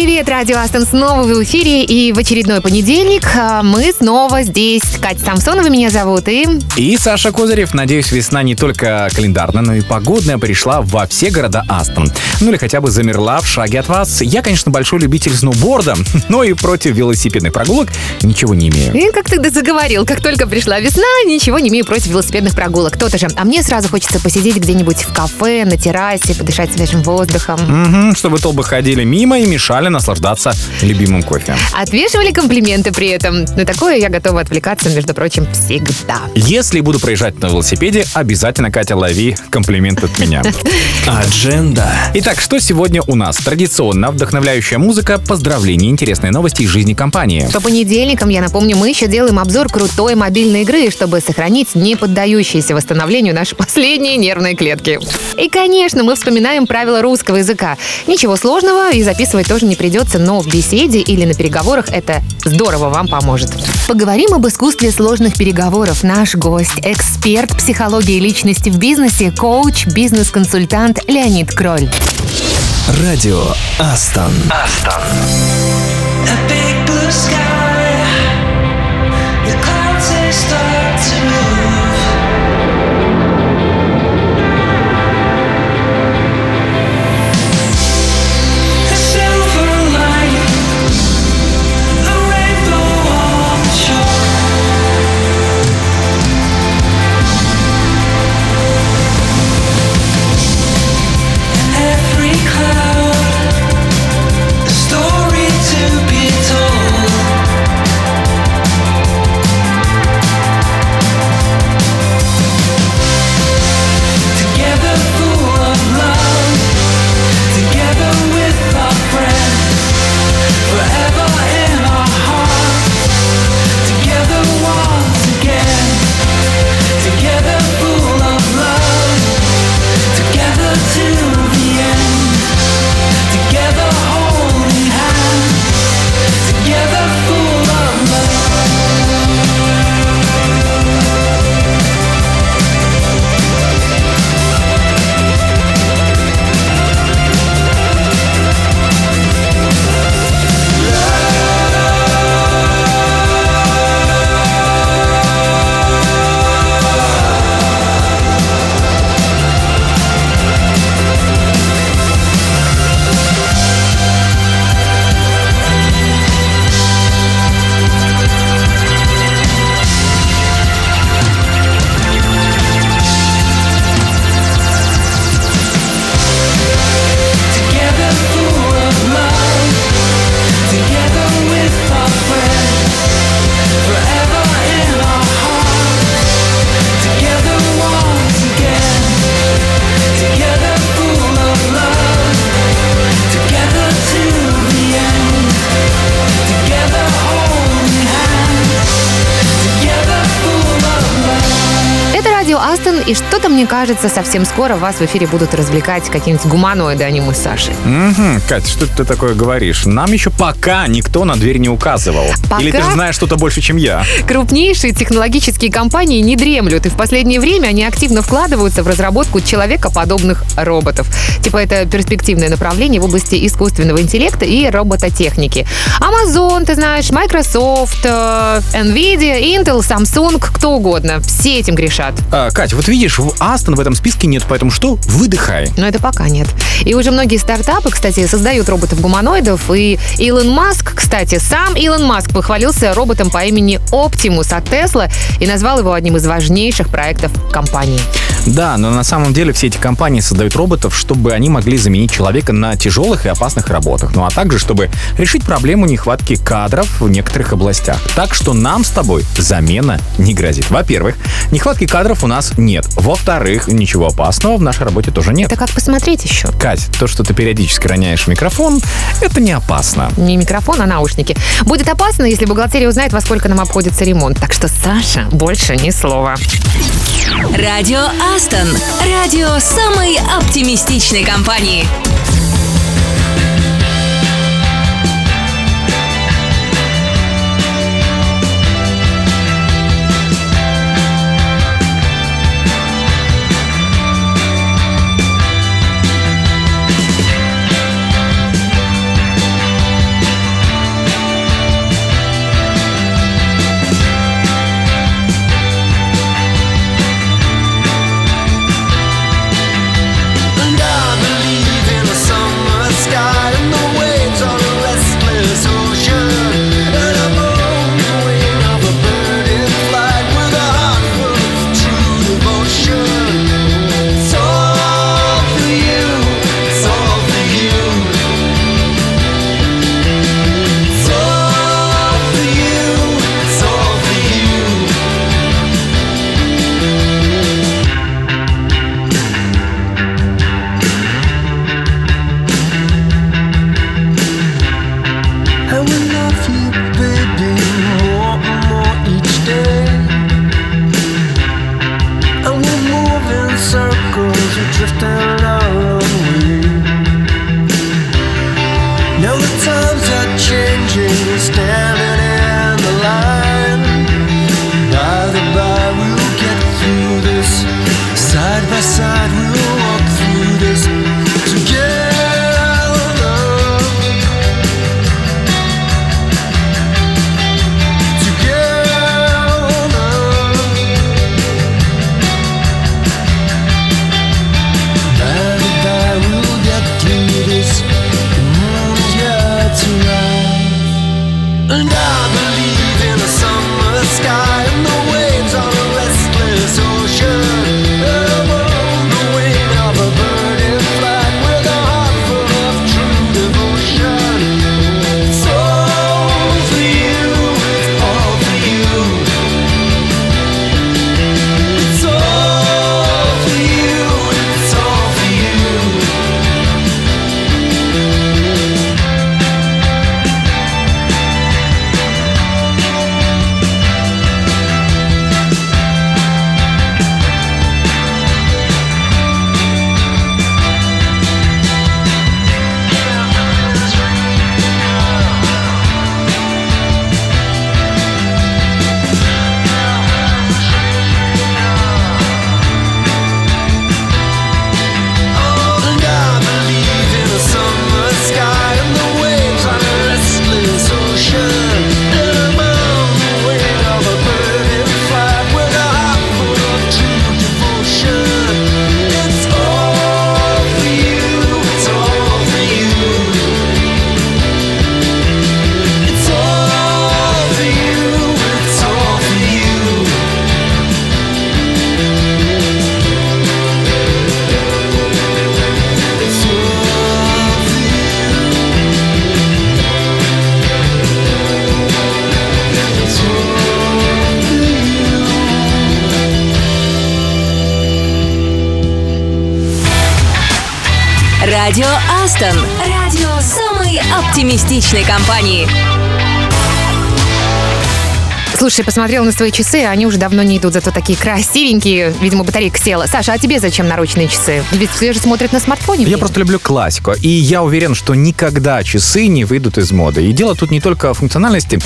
Привет, Радио Астон снова в эфире и в очередной понедельник а, мы снова здесь. Катя Самсонова меня зовут и... И Саша Козырев. Надеюсь, весна не только календарная, но и погодная пришла во все города Астон. Ну или хотя бы замерла в шаге от вас. Я, конечно, большой любитель сноуборда, но и против велосипедных прогулок ничего не имею. И как ты заговорил, как только пришла весна, ничего не имею против велосипедных прогулок. Кто-то же. А мне сразу хочется посидеть где-нибудь в кафе, на террасе, подышать свежим воздухом. Угу, чтобы толпы ходили мимо и мешали наслаждаться любимым кофе. Отвешивали комплименты при этом. На такое я готова отвлекаться, между прочим, всегда. Если буду проезжать на велосипеде, обязательно, Катя, лови комплимент от меня. Адженда. Итак, что сегодня у нас? Традиционно вдохновляющая музыка, поздравления, интересные новости из жизни компании. По понедельникам, я напомню, мы еще делаем обзор крутой мобильной игры, чтобы сохранить не поддающиеся восстановлению наши последние нервные клетки. И, конечно, мы вспоминаем правила русского языка. Ничего сложного и записывать тоже не придется, но в беседе или на переговорах это здорово вам поможет. Поговорим об искусстве сложных переговоров. Наш гость – эксперт психологии личности в бизнесе, коуч, бизнес-консультант Леонид Кроль. Радио Астон. Астон. Радио Астон, и что-то, мне кажется, совсем скоро вас в эфире будут развлекать какие-нибудь гуманоиды, а не мы с Сашей. Угу, Кать, что ты такое говоришь? Нам еще пока никто на дверь не указывал. Пока? Или ты знаешь что-то больше, чем я? Крупнейшие технологические компании не дремлют, и в последнее время они активно вкладываются в разработку человекоподобных роботов. Типа это перспективное направление в области искусственного интеллекта и робототехники. Amazon, ты знаешь, Microsoft, э, Nvidia, Intel, Samsung, кто угодно. Все этим грешат. А, Кать, вот видишь, в Астон в этом списке нет, поэтому что? Выдыхай. Но это пока нет. И уже многие стартапы, кстати, создают роботов-гуманоидов. И Илон Маск, кстати, сам Илон Маск похвалился роботом по имени Оптимус от Tesla и назвал его одним из важнейших проектов компании. Да, но на самом деле все эти компании создают роботов, чтобы они могли заменить человека на тяжелых и опасных работах. Ну а также, чтобы решить проблему нехватки кадров в некоторых областях. Так что нам с тобой замена не грозит. Во-первых, нехватки кадров у нас нет. Во-вторых, ничего опасного в нашей работе тоже нет. Это как посмотреть еще? Кать, то, что ты периодически роняешь микрофон, это не опасно. Не микрофон, а наушники. Будет опасно, если бухгалтерия узнает, во сколько нам обходится ремонт. Так что, Саша, больше ни слова. Радио Астон. Радио самой оптимистичной компании. Оптимистичной компании. Слушай, посмотрела на свои часы, они уже давно не идут, зато такие красивенькие. Видимо, батарейка села. Саша, а тебе зачем наручные часы? Ведь все же смотрят на смартфоне. Я просто люблю классику, и я уверен, что никогда часы не выйдут из моды. И дело тут не только в функциональности.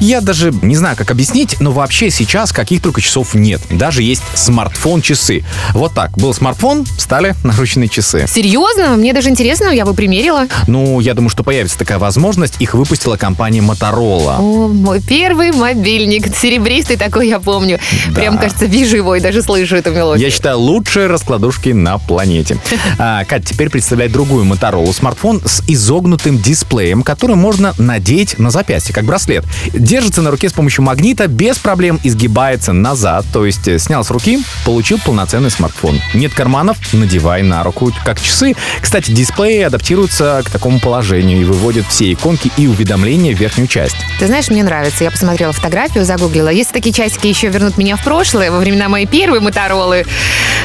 Я даже не знаю, как объяснить, но вообще сейчас каких только часов нет. Даже есть смартфон-часы. Вот так, был смартфон, стали наручные часы. Серьезно? Мне даже интересно, я бы примерила. Ну, я думаю, что появится такая возможность. Их выпустила компания Motorola. О, мой первый мобильник. Серебристый такой, я помню. Прям, кажется, вижу его и даже слышу эту мелодию. Я считаю, лучшие раскладушки на планете. А, Кать, теперь представляй другую Motorola. Смартфон с изогнутым дисплеем, который можно надеть на запястье, как браслет. Держится на руке с помощью магнита, без проблем изгибается назад. То есть э, снял с руки, получил полноценный смартфон. Нет карманов, надевай на руку, как часы. Кстати, дисплей адаптируется к такому положению и выводит все иконки и уведомления в верхнюю часть. Ты знаешь, мне нравится. Я посмотрела фотографию, загуглила. Если такие часики еще вернут меня в прошлое, во времена моей первой Моторолы,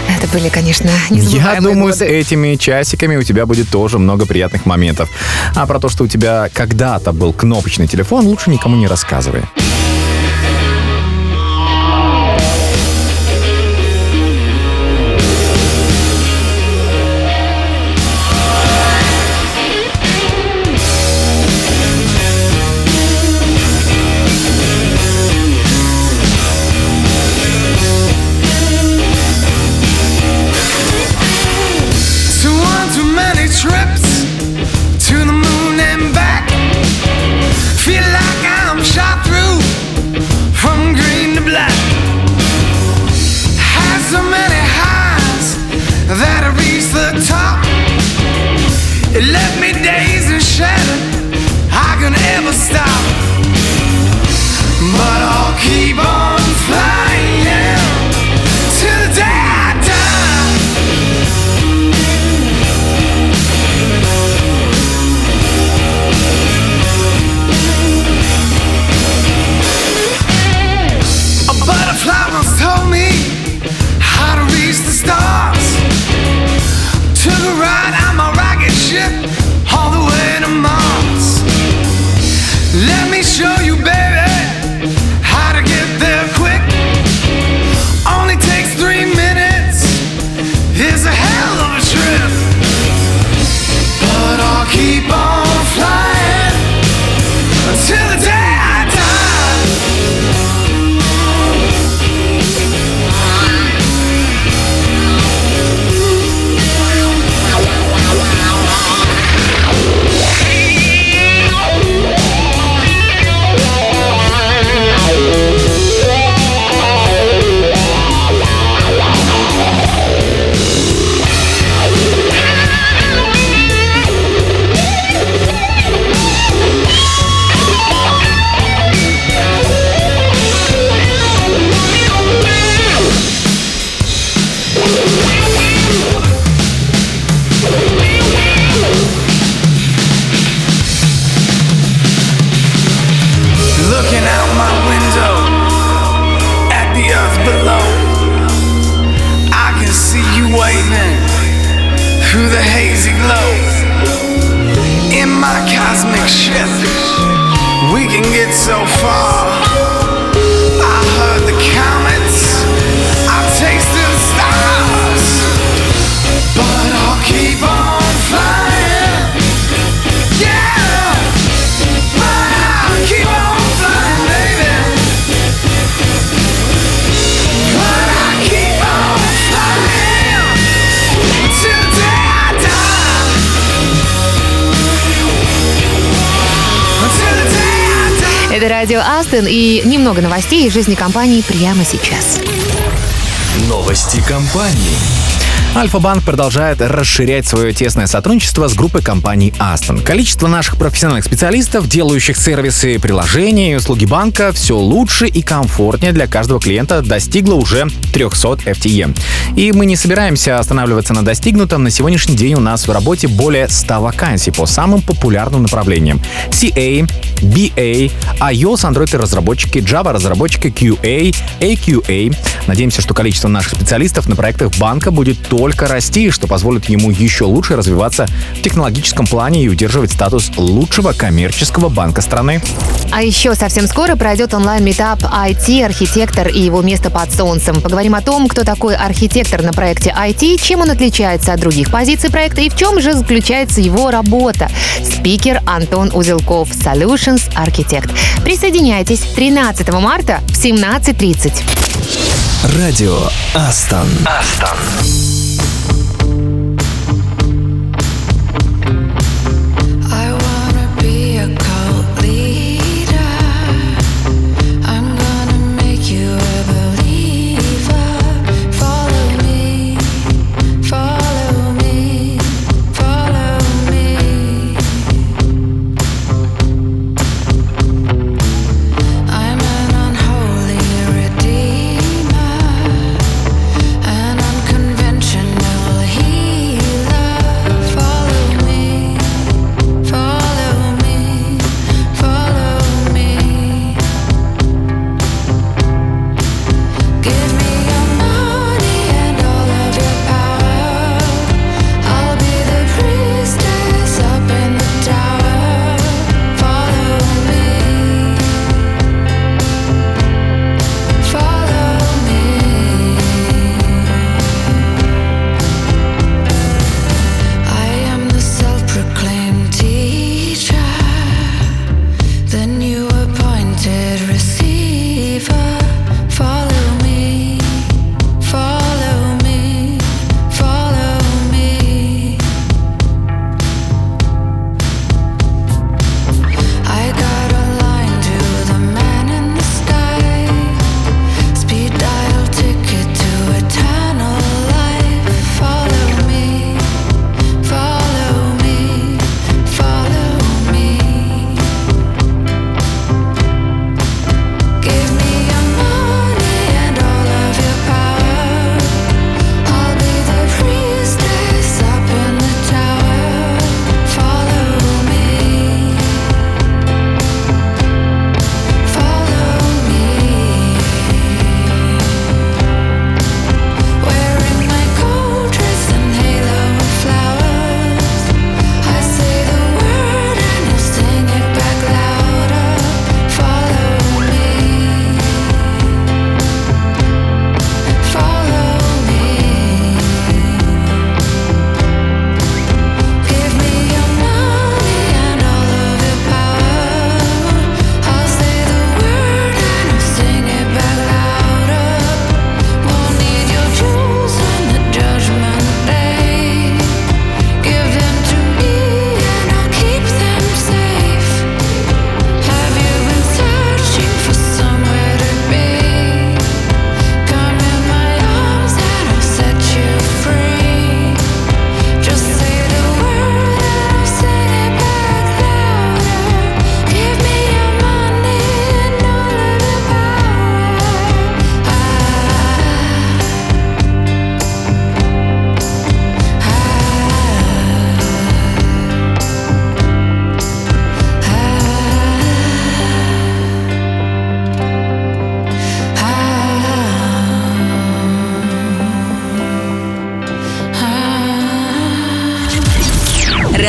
это были, конечно, Я незабываемые думаю, с годы. этими часиками у тебя будет тоже много приятных моментов. А про то, что у тебя когда-то был кнопочный телефон, лучше никому не рассказывай. Радио Астон и немного новостей из жизни компании прямо сейчас. Новости компании. Альфа-банк продолжает расширять свое тесное сотрудничество с группой компаний Aston. Количество наших профессиональных специалистов, делающих сервисы, приложения и услуги банка все лучше и комфортнее для каждого клиента достигло уже 300 FTE. И мы не собираемся останавливаться на достигнутом. На сегодняшний день у нас в работе более 100 вакансий по самым популярным направлениям. CA, BA, iOS, Android разработчики, Java разработчики, QA, AQA. Надеемся, что количество наших специалистов на проектах банка будет только расти, что позволит ему еще лучше развиваться в технологическом плане и удерживать статус лучшего коммерческого банка страны. А еще совсем скоро пройдет онлайн-метап IT-архитектор и его место под солнцем. Поговорим о том, кто такой архитектор на проекте IT, чем он отличается от других позиций проекта и в чем же заключается его работа. Спикер Антон Узелков, Solutions Architect. Присоединяйтесь 13 марта в 17.30. Радио Астон. Астон.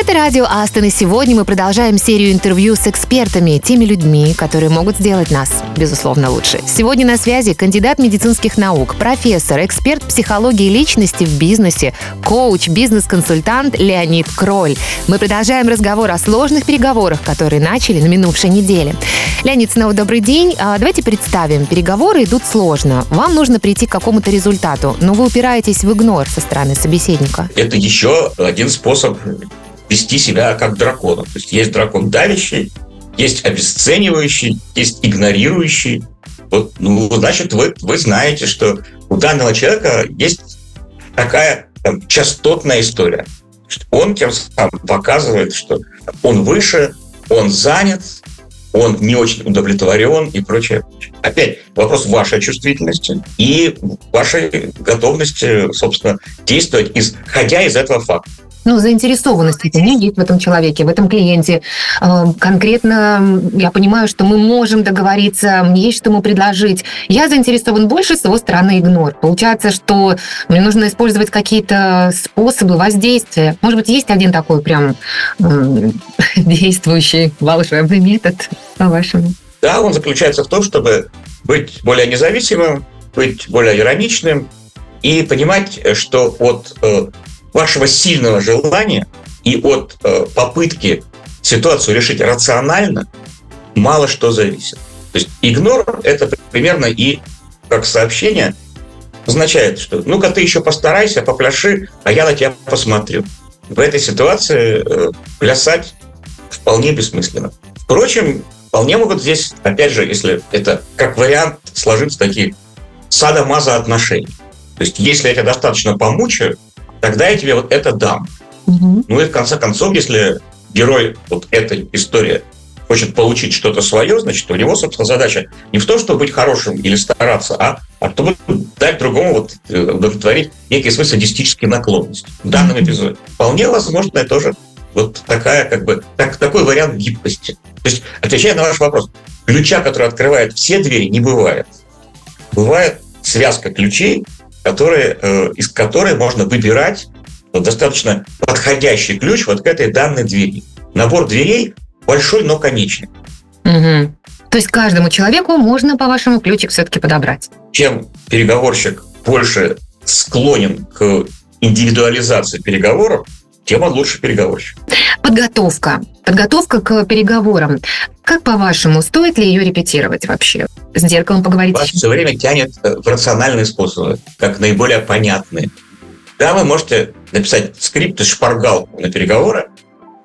Это радио Астон, и сегодня мы продолжаем серию интервью с экспертами, теми людьми, которые могут сделать нас, безусловно, лучше. Сегодня на связи кандидат медицинских наук, профессор, эксперт психологии личности в бизнесе, коуч, бизнес-консультант Леонид Кроль. Мы продолжаем разговор о сложных переговорах, которые начали на минувшей неделе. Леонид, снова добрый день. А, Давайте представим, переговоры идут сложно. Вам нужно прийти к какому-то результату, но вы упираетесь в игнор со стороны собеседника. это еще один способ вести себя как дракона. То есть есть дракон давящий, есть обесценивающий, есть игнорирующий. Вот, ну, значит, вы, вы знаете, что у данного человека есть такая там, частотная история. Он тем самым показывает, что он выше, он занят, он не очень удовлетворен и прочее. Опять вопрос вашей чувствительности и вашей готовности, собственно, действовать, исходя из этого факта. Ну, заинтересованность у меня есть в этом человеке, в этом клиенте. Э, Конкретно я понимаю, что мы можем договориться, мне есть что ему предложить. Я заинтересован больше, с его стороны игнор. Получается, что мне нужно использовать какие-то способы воздействия. Может быть, есть один такой прям действующий волшебный метод, по-вашему? Да, он заключается в том, чтобы быть более независимым, быть более ироничным и понимать, э, что от э, вашего сильного желания и от э, попытки ситуацию решить рационально мало что зависит. То есть игнор – это примерно и как сообщение означает, что ну-ка ты еще постарайся, попляши, а я на тебя посмотрю. В этой ситуации э, плясать вполне бессмысленно. Впрочем, вполне могут здесь, опять же, если это как вариант, сложиться такие садомаза отношений. То есть, если я тебя достаточно помучаю, тогда я тебе вот это дам. Ну и в конце концов, если герой вот этой истории хочет получить что-то свое, значит, у него, собственно, задача не в том, чтобы быть хорошим или стараться, а, а чтобы дать другому вот, э, удовлетворить некий свой садистический наклонность в данном эпизоде. Вполне возможно, тоже вот такая, как бы, так, такой вариант гибкости. То есть, отвечая на ваш вопрос, ключа, который открывает все двери, не бывает. Бывает связка ключей, которые, э, из которой можно выбирать вот достаточно подходящий ключ вот к этой данной двери. Набор дверей большой, но конечный. Мгм. То есть каждому человеку можно, по-вашему, ключик все-таки подобрать. Чем переговорщик больше склонен к индивидуализации переговоров, тем он лучше переговорщик. Подготовка. Подготовка к переговорам. Как по-вашему, стоит ли ее репетировать вообще? С зеркалом поговорить? Вас все время тянет э, в рациональные способы, как наиболее понятные. Да, вы можете написать скрипт и шпаргалку на переговоры,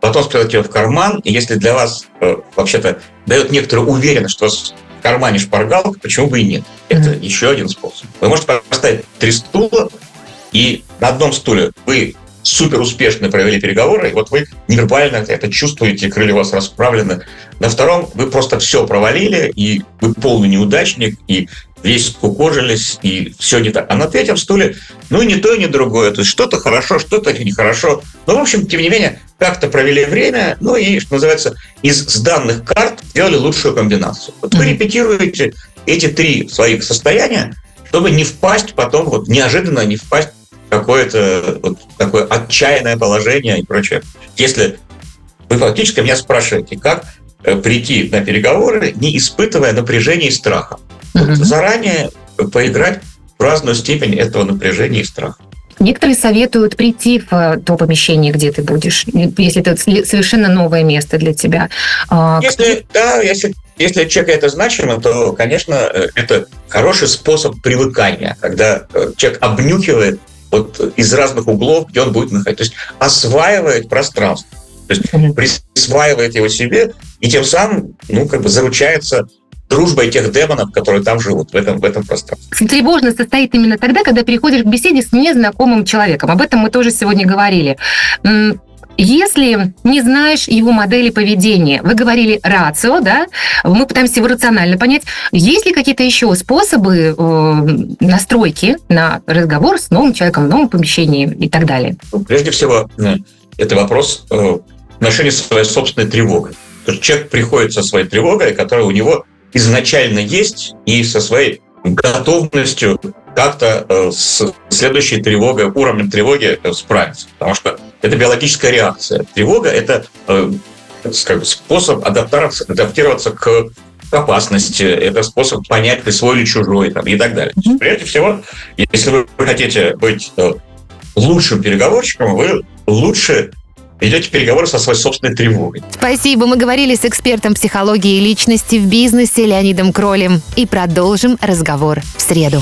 потом спрятать ее в карман, и если для вас э, вообще-то дает некоторую уверенность, что у вас в кармане шпаргалка, почему бы и нет? Это еще один способ. Вы можете поставить три стула, и на одном стуле вы супер успешно провели переговоры, и вот вы невербально это чувствуете, крылья у вас расправлены. На втором вы просто все провалили, и вы полный неудачник, и весь скукожились, и все не так. А на третьем стуле, ну, и не то, и не другое. То есть что-то хорошо, что-то нехорошо. Но, в общем, тем не менее, как-то провели время, ну и, что называется, из сданных карт сделали лучшую комбинацию. Вот вы репетируете эти три своих состояния, чтобы не впасть потом, вот неожиданно не впасть какое-то вот такое отчаянное положение и прочее. Если вы фактически меня спрашиваете, как э, прийти на переговоры, не испытывая напряжения и страха. Вот Мгм. заранее поиграть в разную степень этого напряжения и страха. Некоторые советуют прийти в э, то помещение, где ты будешь, если это совершенно новое место для тебя. А, Если, да, если, если для человека это значимо, то, конечно, э, это хороший способ привыкания, когда человек обнюхивает вот из разных углов, где он будет находиться. То есть осваивает пространство. То есть присваивает его себе и тем самым, ну, как бы заручается дружбой тех демонов, которые там живут, в этом, в этом пространстве. Тревожность состоит именно тогда, когда переходишь к беседе с незнакомым человеком. Об этом мы тоже сегодня говорили. Если не знаешь его модели поведения, вы говорили рацио, да, мы пытаемся его рационально понять. Есть ли какие-то еще способы э, настройки на разговор с новым человеком в новом помещении и так далее? Прежде всего, э, это вопрос э, отношения со своей собственной тревогой. Потому что человек приходит со своей тревогой, которая у него изначально есть, и со своей готовностью как-то э, с следующей тревогой, уровнем тревоги э, справиться. Потому что это биологическая реакция. Тревога – это э, как бы способ адаптироваться, адаптироваться к опасности, это способ понять, ты свой или чужой там, и так далее. Прежде всего, если вы хотите быть э, лучшим переговорщиком, вы лучше ведете переговоры со своей собственной тревогой. Спасибо. Мы говорили с экспертом психологии личности в бизнесе Леонидом Кролем. И продолжим разговор в среду.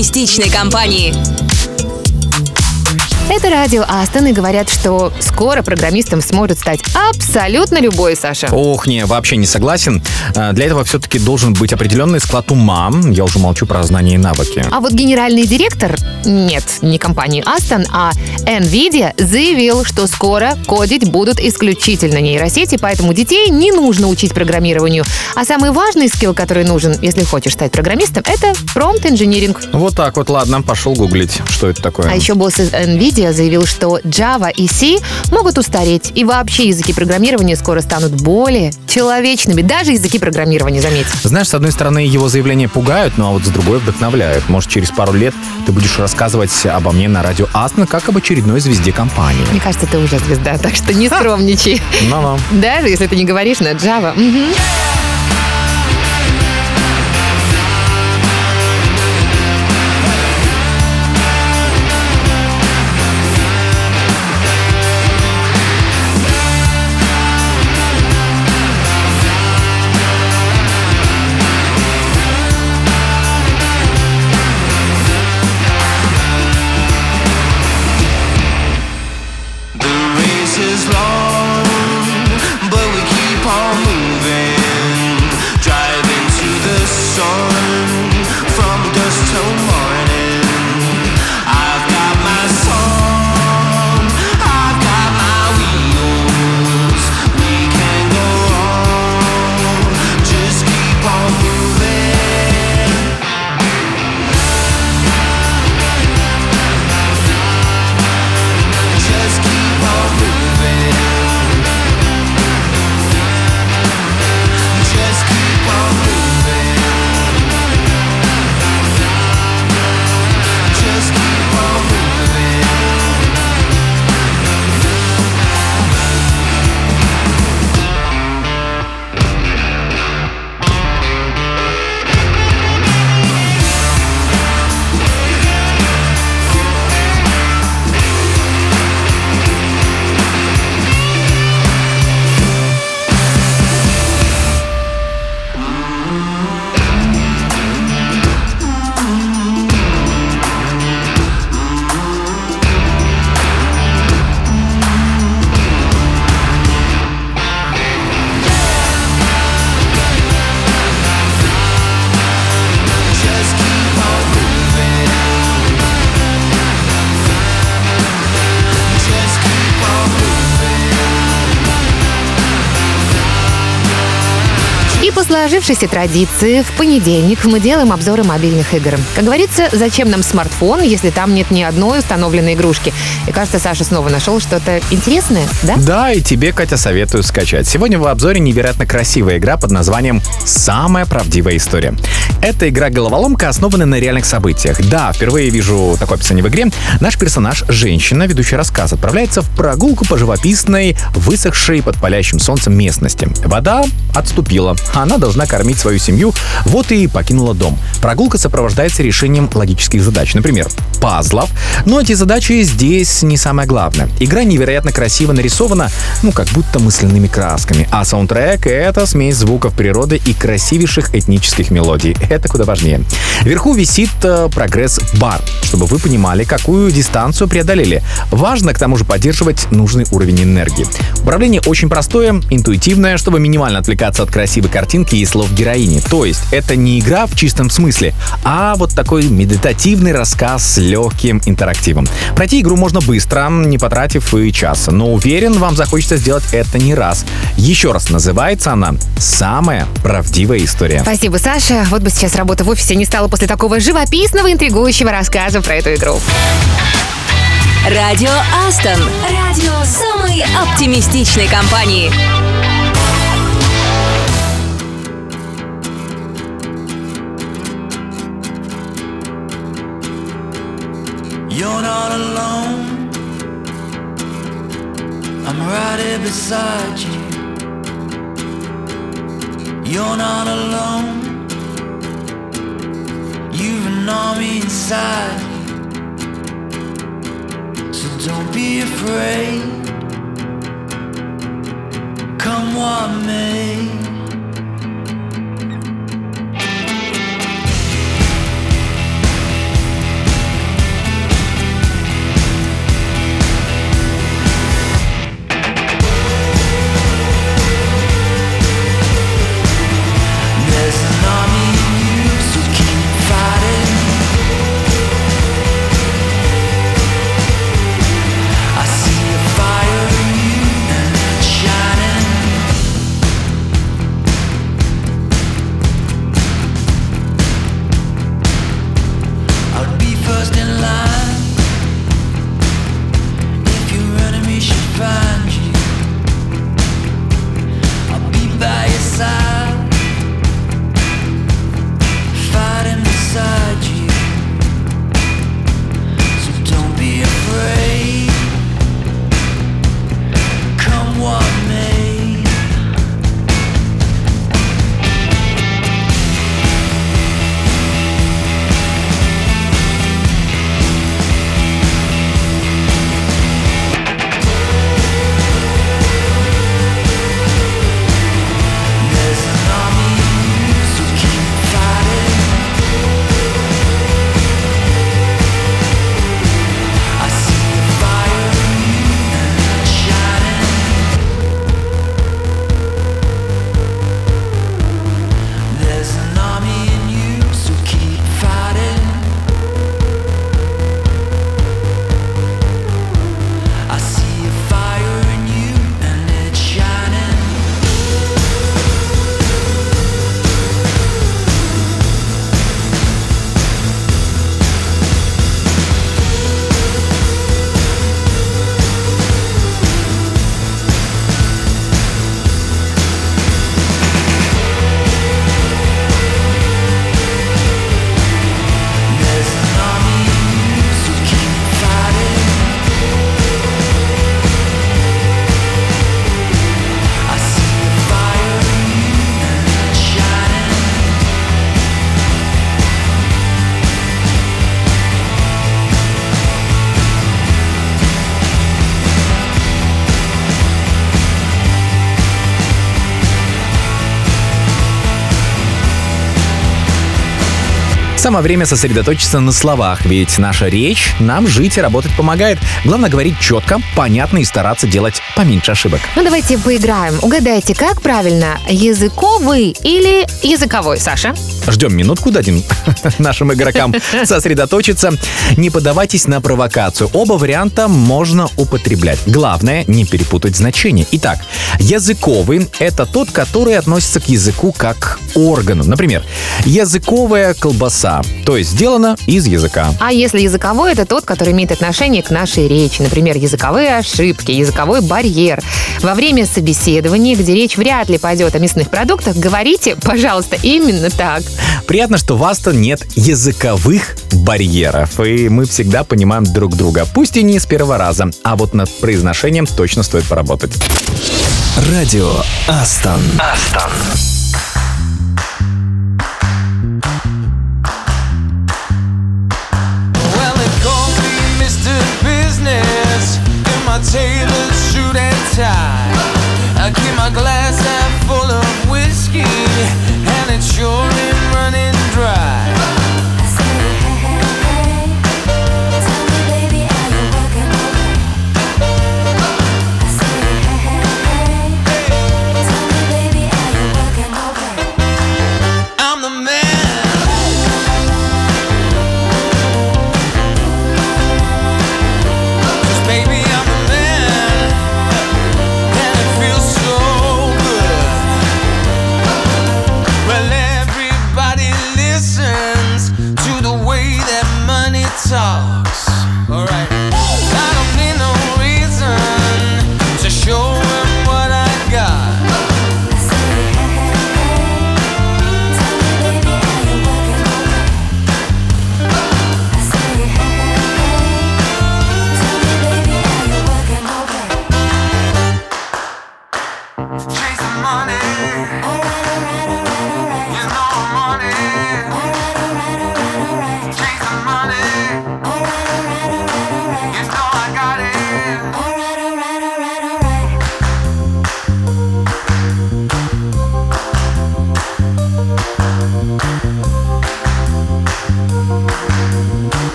Оптимистичной компании. Это радио Астон и говорят, что скоро программистом сможет стать абсолютно любой, Саша. Ох, не, вообще не согласен. А, Для этого все-таки должен быть определенный склад ума. Я уже молчу про знания и навыки. А вот генеральный директор, нет, не компании Aston, а NVIDIA заявил, что скоро кодить будут исключительно нейросети, поэтому детей не нужно учить программированию. А самый важный скилл, который нужен, если хочешь стать программистом, это промпт-инжиниринг. Вот так вот, ладно, пошел гуглить, что это такое. А еще босс из NVIDIA заявил, что Java и C могут устареть, и вообще языки программирования скоро станут более человечными. Даже языки программирования, заметь. Знаешь, с одной стороны, его заявления пугают, ну а вот с другой вдохновляют. Может, через пару лет ты будешь рассказывать обо мне на радио Астон как об очередной звезде компании. Мне кажется, ты уже звезда, так что не скромничай. Ну-ну. Даже если ты не говоришь на Java. Мгм. Сложившейся традиции, в понедельник мы делаем обзоры мобильных игр. Как говорится, зачем нам смартфон, если там нет ни одной установленной игрушки? И кажется, Саша снова нашел что-то интересное, да? Да, и тебе, Катя, советую скачать. Сегодня в обзоре невероятно красивая игра под названием «Самая правдивая история». Эта игра-головоломка основана на реальных событиях. Да, впервые вижу такое описание в игре. Наш персонаж, женщина, ведущий рассказ, отправляется в прогулку по живописной, высохшей под палящим солнцем местности. Вода отступила. Она должна кормить свою семью, вот и покинула дом. Прогулка сопровождается решением логических задач, например, пазлов. Но эти задачи здесь не самое главное. Игра невероятно красиво нарисована, ну, как будто мысленными красками. А саундтрек — это смесь звуков природы и красивейших этнических мелодий. Это куда важнее. Вверху висит э, прогресс-бар, чтобы вы понимали, какую дистанцию преодолели. Важно, к тому же, поддерживать нужный уровень энергии. Управление очень простое, интуитивное, чтобы минимально отвлекаться от красивой картинки и слов героини. То есть это не игра в чистом смысле, а вот такой медитативный рассказ с легким интерактивом. Пройти игру можно быстро, не потратив и часа, но уверен, вам захочется сделать это не раз. Еще раз, называется она «Самая правдивая история». Спасибо, Саша. Вот бы сейчас работа в офисе не стала после такого живописного, интригующего рассказа про эту игру. Радио Астон. Радио самой оптимистичной компании. You're not alone. I'm right here beside you. You're not alone. You've an army inside. So don't be afraid. Come what may. Самое время сосредоточиться на словах, ведь наша речь нам жить и работать помогает. Главное говорить четко, понятно и стараться делать поменьше ошибок. Ну давайте поиграем. Угадайте, как правильно, языковый или языковой, Саша? Ждем минутку, дадим нашим игрокам сосредоточиться. Не поддавайтесь на провокацию. Оба варианта можно употреблять. Главное, не перепутать значение. Итак, языковый — это тот, который относится к языку как органу. Например, языковая колбаса, то есть сделана из языка. А если языковой, это тот, который имеет отношение к нашей речи. Например, языковые ошибки, языковой барьер. Во время собеседования, где речь вряд ли пойдет о мясных продуктах, говорите, пожалуйста, именно так. Приятно, что в Астон нет языковых барьеров, и мы всегда понимаем друг друга. Пусть и не с первого раза, а вот над произношением точно стоит поработать. Радио Астон. Астон.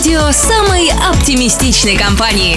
Радио самой оптимистичной компании.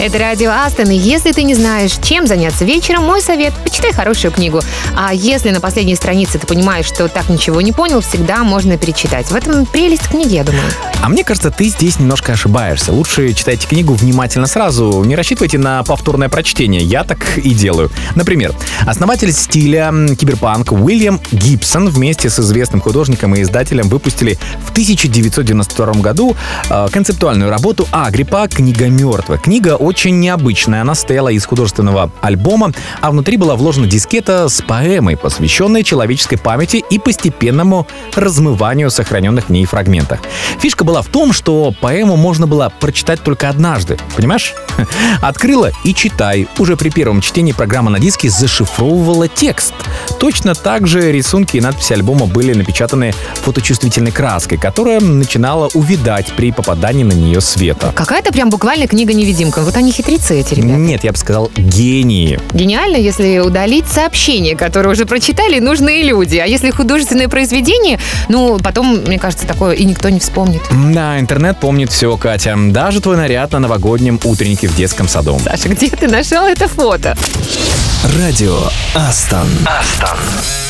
Это радио Астон, и если ты не знаешь, чем заняться вечером, мой совет – почитай хорошую книгу. А если на последней странице ты понимаешь, что так ничего не понял, всегда можно перечитать. В этом прелесть книги, я думаю. А мне кажется, ты здесь немножко ошибаешься. Лучше читайте книгу внимательно сразу. Не рассчитывайте на повторное прочтение. Я так и делаю. Например, основатель стиля киберпанк Уильям Гибсон вместе с известным художником и издателем выпустили в 1992 году э, концептуальную работу Агриппа «Книга мертвых». Книга очень необычная. Она состояла из художественного альбома, а внутри была вложена дискета с поэмой, посвященной человеческой памяти и постепенному размыванию сохраненных в ней фрагментах. Фишка была в том, что поэму можно было прочитать только однажды. Понимаешь? Открыла и читай. Уже при первом чтении программа на диске зашифровывала текст. Точно так же рисунки и надписи альбома были напечатаны фоточувствительной краской, которая начинала увидать при попадании на нее света. Какая-то прям буквально книга-невидимка. Вот они хитрецы, эти ребята. Нет, я бы сказал, гении. Гениально, если удалить сообщения, которые уже прочитали нужные люди. А если художественное произведение, ну, потом, мне кажется, такое и никто не вспомнит. Да, интернет помнит все, Катя. Даже твой наряд на новогоднем утреннике в детском саду. Саша, где ты нашел это фото? Радио Астон. Астон.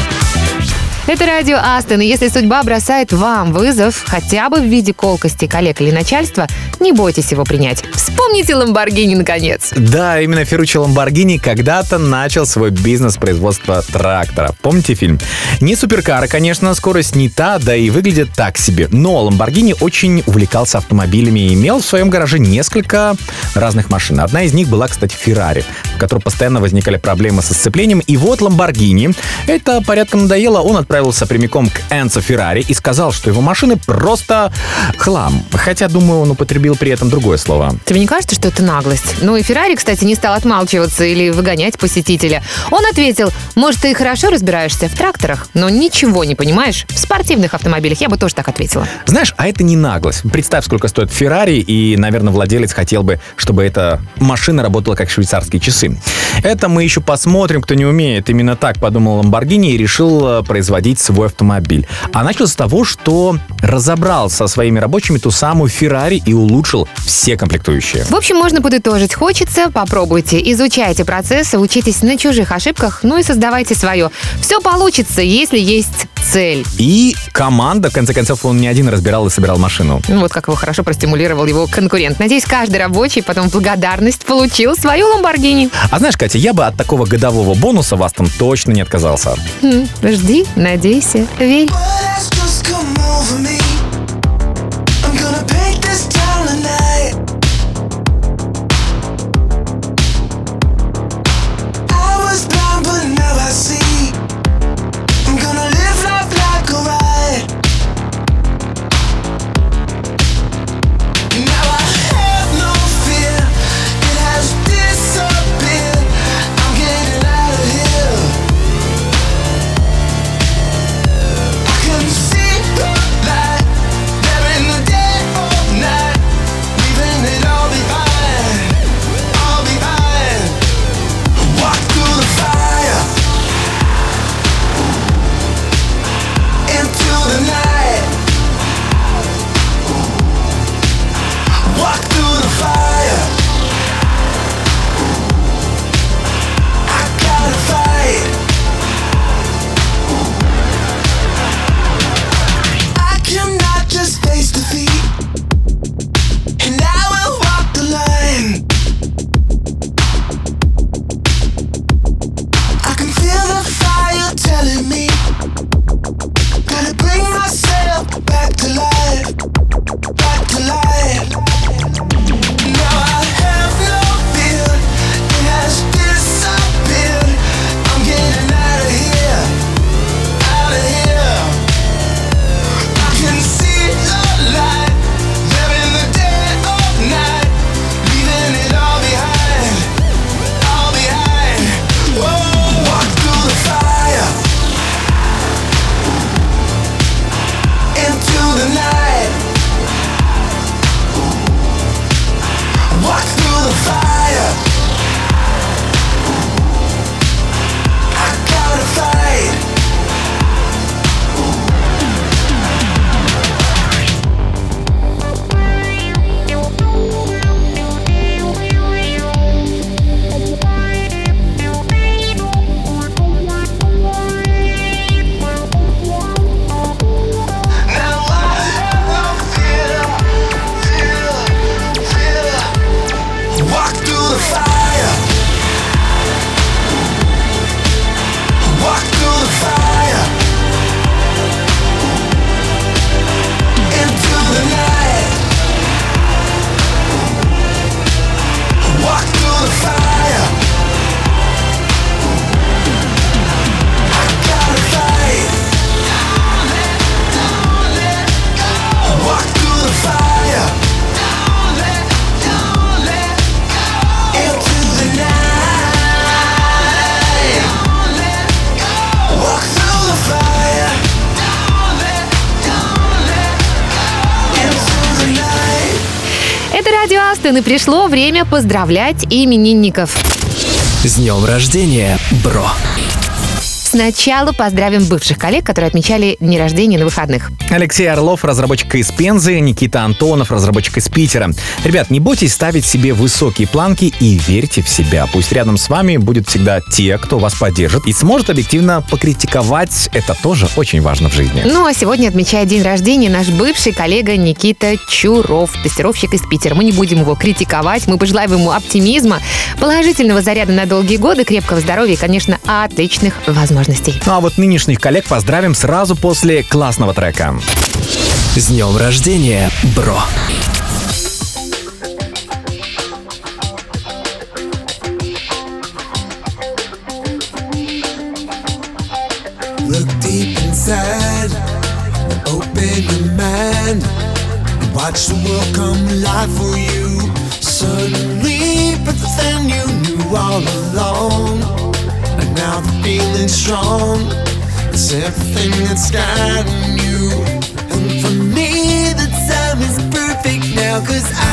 Это радио Астон, и если судьба бросает вам вызов, хотя бы в виде колкости коллег или начальства, не бойтесь его принять. Вспомните Ламборгини наконец. Да, именно Ферруччи Ламборгини когда-то начал свой бизнес производства тракторов. Помните фильм? Не суперкары, конечно, скорость не та, да и выглядит так себе. Но Ламборгини очень увлекался автомобилями и имел в своем гараже несколько разных машин. Одна из них была, кстати, Феррари, в которой постоянно возникали проблемы со сцеплением. И вот Ламборгини, это порядком надоело, он отправился прямиком к Энцо Феррари и сказал, что его машины просто хлам. Хотя, думаю, он употребил при этом другое слово. Тебе не кажется, что это наглость? Ну и Феррари, кстати, не стал отмалчиваться или выгонять посетителя. Он ответил, может, ты хорошо разбираешься в тракторах, но ничего не понимаешь в спортивных автомобилях. Я бы тоже так ответила. Знаешь, а это не наглость. Представь, сколько стоит Феррари, и, наверное, владелец хотел бы, чтобы эта машина работала как швейцарские часы. Это мы еще посмотрим, кто не умеет. Именно так подумал Ламборгини и решил э, производить свой автомобиль. А начал с того, что разобрал со своими рабочими ту самую Феррари и улучшил все комплектующие. В общем, можно подытожить. Хочется, попробуйте. Изучайте процессы, учитесь на чужих ошибках, ну и создавайте свое. Все получится, если есть цель. И команда, в конце концов, он не один разбирал и собирал машину. Ну вот как его хорошо простимулировал его конкурент. Надеюсь, каждый рабочий потом в благодарность получил свою Ламборгини. А знаешь, Катя, я бы от такого годового бонуса вас там точно не отказался. Хм, Жди, надейся, верь. Астон, и пришло время поздравлять именинников. С днем рождения, бро! Сначала поздравим бывших коллег, которые отмечали дни рождения на выходных. Алексей Орлов, разработчик из Пензы, Никита Антонов, разработчик из Питера. Ребят, не бойтесь ставить себе высокие планки и верьте в себя. Пусть рядом с вами будет всегда те, кто вас поддержит и сможет объективно покритиковать. Это тоже очень важно в жизни. Ну а сегодня отмечает день рождения наш бывший коллега Никита Чуров, тестировщик из Питера. Мы не будем его критиковать, мы пожелаем ему оптимизма, положительного заряда на долгие годы, крепкого здоровья и, конечно, отличных возможностей. Ну а вот нынешних коллег поздравим сразу после классного трека. С днем рождения, бро! Look deep inside, open your mind, and watch the world come alive for you. Suddenly, but then you knew all along, now the feeling's strong. It's everything that's guiding you, and for me, the time is perfect now, cause I've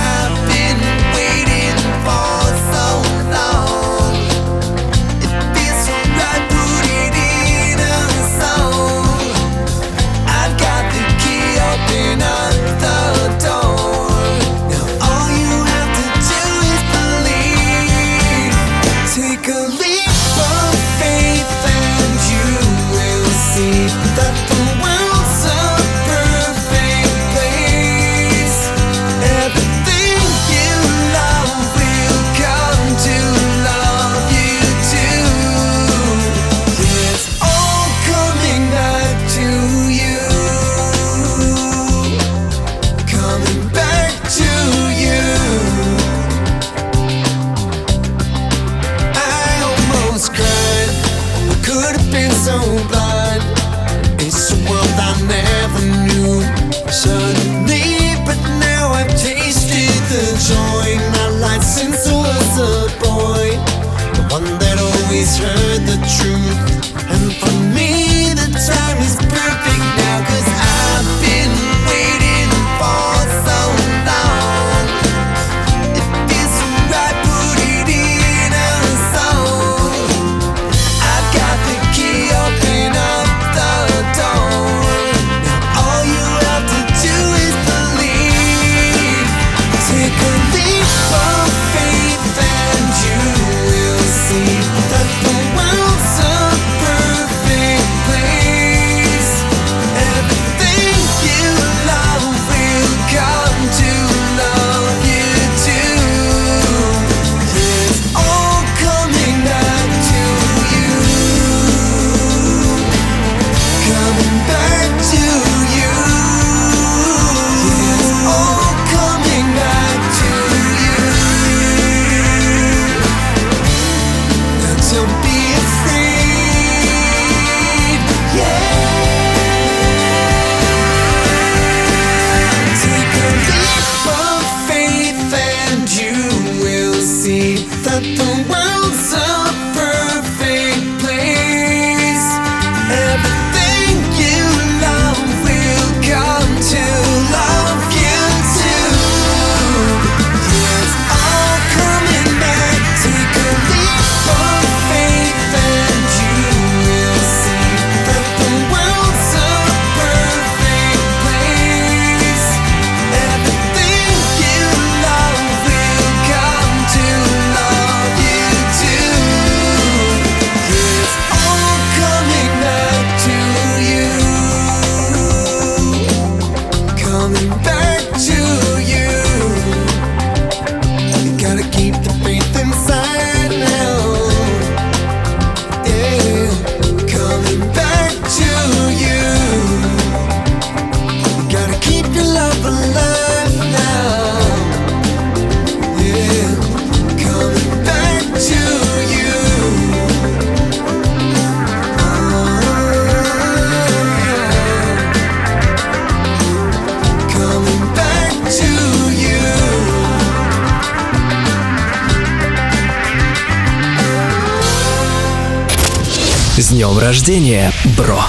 С днем рождения, бро!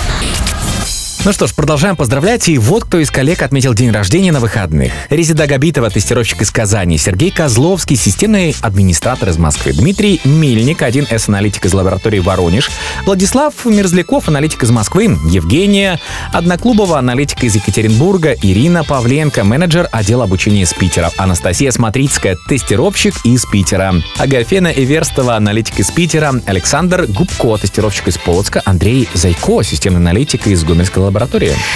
Ну что ж, продолжаем поздравлять. И вот кто из коллег отметил день рождения на выходных. Резида Габитова, тестировщик из Казани. Сергей Козловский, системный администратор из Москвы. Дмитрий Мельник, 1С-аналитик из лаборатории Воронеж. Владислав Мерзляков, аналитик из Москвы. Евгения Одноклубова, аналитик из Екатеринбурга. Ирина Павленко, менеджер отдела обучения из Питера. Анастасия Смотрицкая, тестировщик из Питера. Агафена Эверстова, аналитик из Питера. Александр Губко, тестировщик из Полоцка. Андрей Зайко, системный аналитик из Гомельской лаборатории.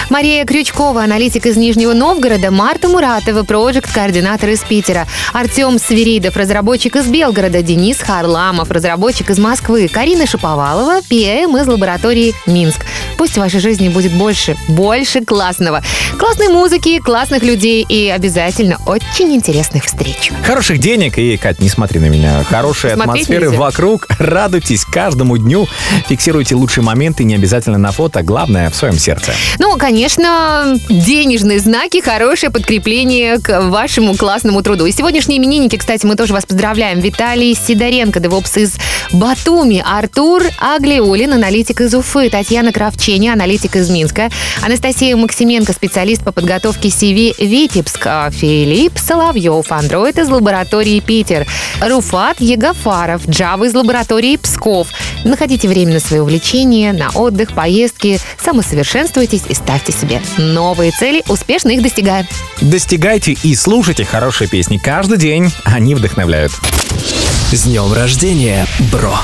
Мария Крючкова, аналитик из Нижнего Новгорода, Марта Муратова, проект-координатор из Питера, Артем Свиридов, разработчик из Белгорода, Денис Харламов, разработчик из Москвы, Карина Шаповалова, ПМ из лаборатории Минск. Пусть в вашей жизни будет больше, больше классного. Классной музыки, классных людей и обязательно очень интересных встреч. Хороших денег и, Кать, не смотри на меня. Хорошей Смотреть атмосферы нельзя. вокруг. Радуйтесь каждому дню. Фиксируйте лучшие моменты, не обязательно на фото, главное в своем сердце. Ну, конечно, денежные знаки, хорошее подкрепление к вашему классному труду. И сегодняшние именинники, кстати, мы тоже вас поздравляем. Виталий Сидоренко, девопс из Батуми, Артур Аглиулин, аналитик из Уфы, Татьяна Кравчени, аналитик из Минска, Анастасия Максименко, специалист по подготовке CV Витебск, а Филипп Соловьев, андроид из лаборатории Питер, Руфат Егафаров, Java из лаборатории Псков. Находите время на свои увлечения, на отдых, поездки, самосовершенствуйтесь и ставьте себе новые цели, успешно их достигая. Достигайте и слушайте хорошие песни каждый день. Они вдохновляют. С днем рождения, бро!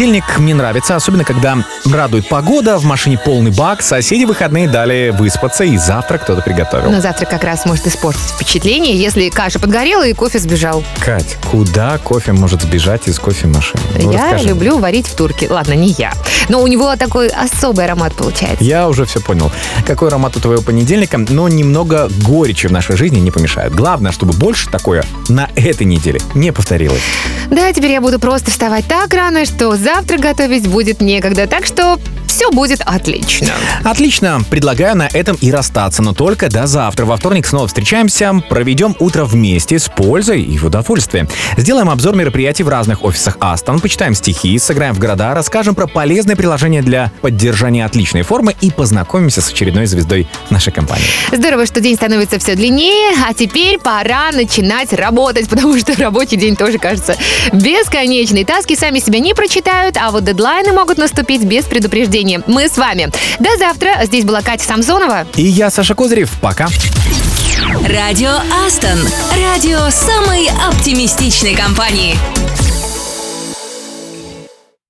Понедельник мне нравится, особенно когда радует погода, в машине полный бак, соседи выходные дали выспаться и завтрак кто-то приготовил. Но завтра как раз может испортить впечатление, если каша подгорела и кофе сбежал. Кать, куда кофе может сбежать из кофемашины? Ну, я расскажи. люблю варить в турке. Ладно, не я. Но у него такой особый аромат получается. Я уже все понял. Какой аромат у твоего понедельника, но немного горечи в нашей жизни не помешает. Главное, чтобы больше такое на этой неделе не повторилось. Да, теперь я буду просто вставать так рано, что завтра готовить будет некогда. Так что все будет отлично. Отлично. Предлагаю на этом и расстаться, но только до завтра. Во вторник снова встречаемся, проведем утро вместе с пользой и в удовольствие. Сделаем обзор мероприятий в разных офисах Астон, почитаем стихи, сыграем в города, расскажем про полезные приложения для поддержания отличной формы и познакомимся с очередной звездой нашей компании. Здорово, что день становится все длиннее, а теперь пора начинать работать, потому что рабочий день тоже кажется бесконечный. Таски сами себя не прочитают, а вот дедлайны могут наступить без предупреждения. Мы с вами. До завтра. Здесь была Катя Самсонова. И я, Саша Козырев. Пока. Радио Астон. Радио самой оптимистичной компании.